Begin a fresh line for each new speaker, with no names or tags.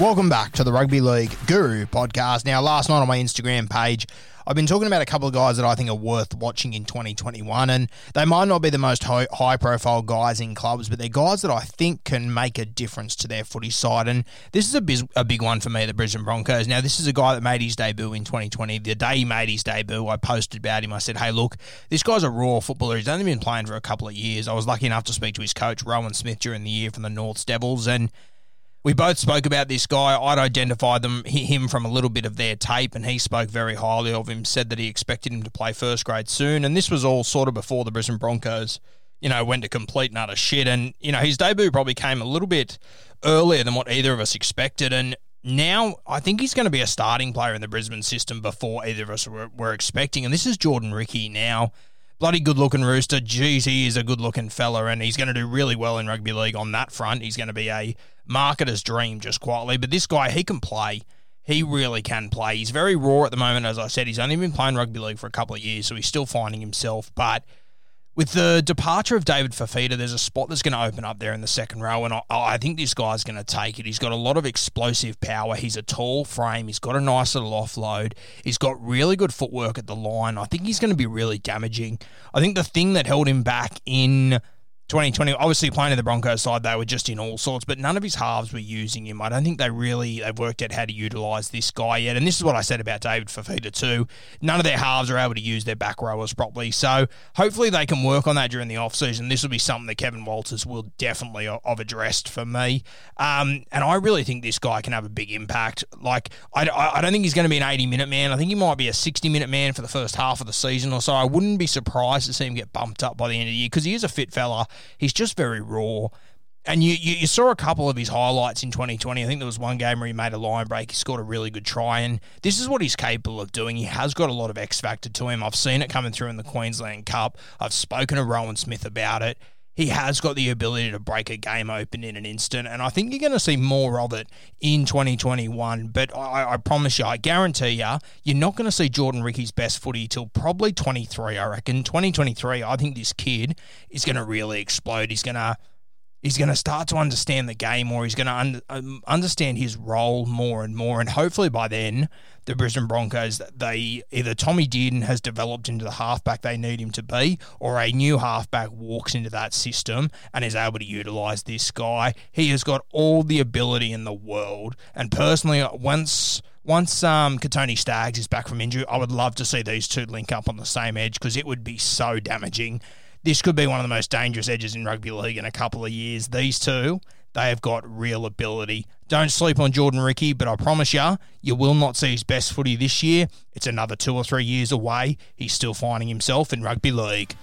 Welcome back to the Rugby League Guru podcast. Now, last night on my Instagram page, I've been talking about a couple of guys that I think are worth watching in 2021, and they might not be the most high profile guys in clubs, but they're guys that I think can make a difference to their footy side. And this is a, biz- a big one for me, the Brisbane Broncos. Now, this is a guy that made his debut in 2020. The day he made his debut, I posted about him. I said, hey, look, this guy's a raw footballer. He's only been playing for a couple of years. I was lucky enough to speak to his coach, Rohan Smith, during the year from the Norths Devils, and we both spoke about this guy. I'd identified them him from a little bit of their tape, and he spoke very highly of him. Said that he expected him to play first grade soon, and this was all sort of before the Brisbane Broncos, you know, went to complete and utter shit. And you know, his debut probably came a little bit earlier than what either of us expected, and. Now, I think he's going to be a starting player in the Brisbane system before either of us were, were expecting. And this is Jordan Riki now bloody good looking rooster. Geez, he is a good looking fella, and he's going to do really well in rugby league on that front. He's going to be a marketer's dream just quietly. But this guy, he can play. He really can play. He's very raw at the moment, as I said. He's only been playing rugby league for a couple of years, so he's still finding himself. But with the departure of David Fifita, there's a spot that's going to open up there in the second row, and I, I think this guy's going to take it. He's got a lot of explosive power. He's a tall frame. He's got a nice little offload. He's got really good footwork at the line. I think he's going to be really damaging. I think the thing that held him back in 2020, obviously playing in the Broncos side, they were just in all sorts, but none of his halves were using him. I don't think they really they've worked out how to utilise this guy yet. And this is what I said about David Fifita too. None of their halves are able to use their back rowers properly. So hopefully they can work on that during the offseason. This will be something that Kevin Walters will definitely have addressed for me. Um, and I really think this guy can have a big impact. Like I, I don't think he's going to be an 80 minute man. I think he might be a 60 minute man for the first half of the season or so. I wouldn't be surprised to see him get bumped up by the end of the year because he is a fit fella. He's just very raw. And you, you, you, saw a couple of his highlights in 2020. I think there was one game where he made a line break. He scored a really good try. And this is what he's capable of doing. He has got a lot of X factor to him. I've seen it coming through in the Queensland Cup. I've spoken to Rohan Smith about it. He has got the ability to break a game open in an instant, and I think you're going to see more of it in 2021. But I, I promise you, I guarantee you, you're not going to see Jordan Riki's best footy till probably 23. I reckon 2023. I think this kid is going to really explode. He's going to he's going to start to understand the game more. He's going to un- um, understand his role more and more. And hopefully by then, the Brisbane Broncos, they either Tommy Dearden has developed into the halfback they need him to be, or a new halfback walks into that system and is able to utilise this guy. He has got all the ability in the world. And personally, once once um, Kotoni Staggs is back from injury, I would love to see these two link up on the same edge because it would be so damaging this could be one of the most dangerous edges in rugby league in a couple of years. These two, they have got real ability. Don't sleep on Jordan Riki, but I promise you, you will not see his best footy this year. It's another two or three years away. He's still finding himself in rugby league.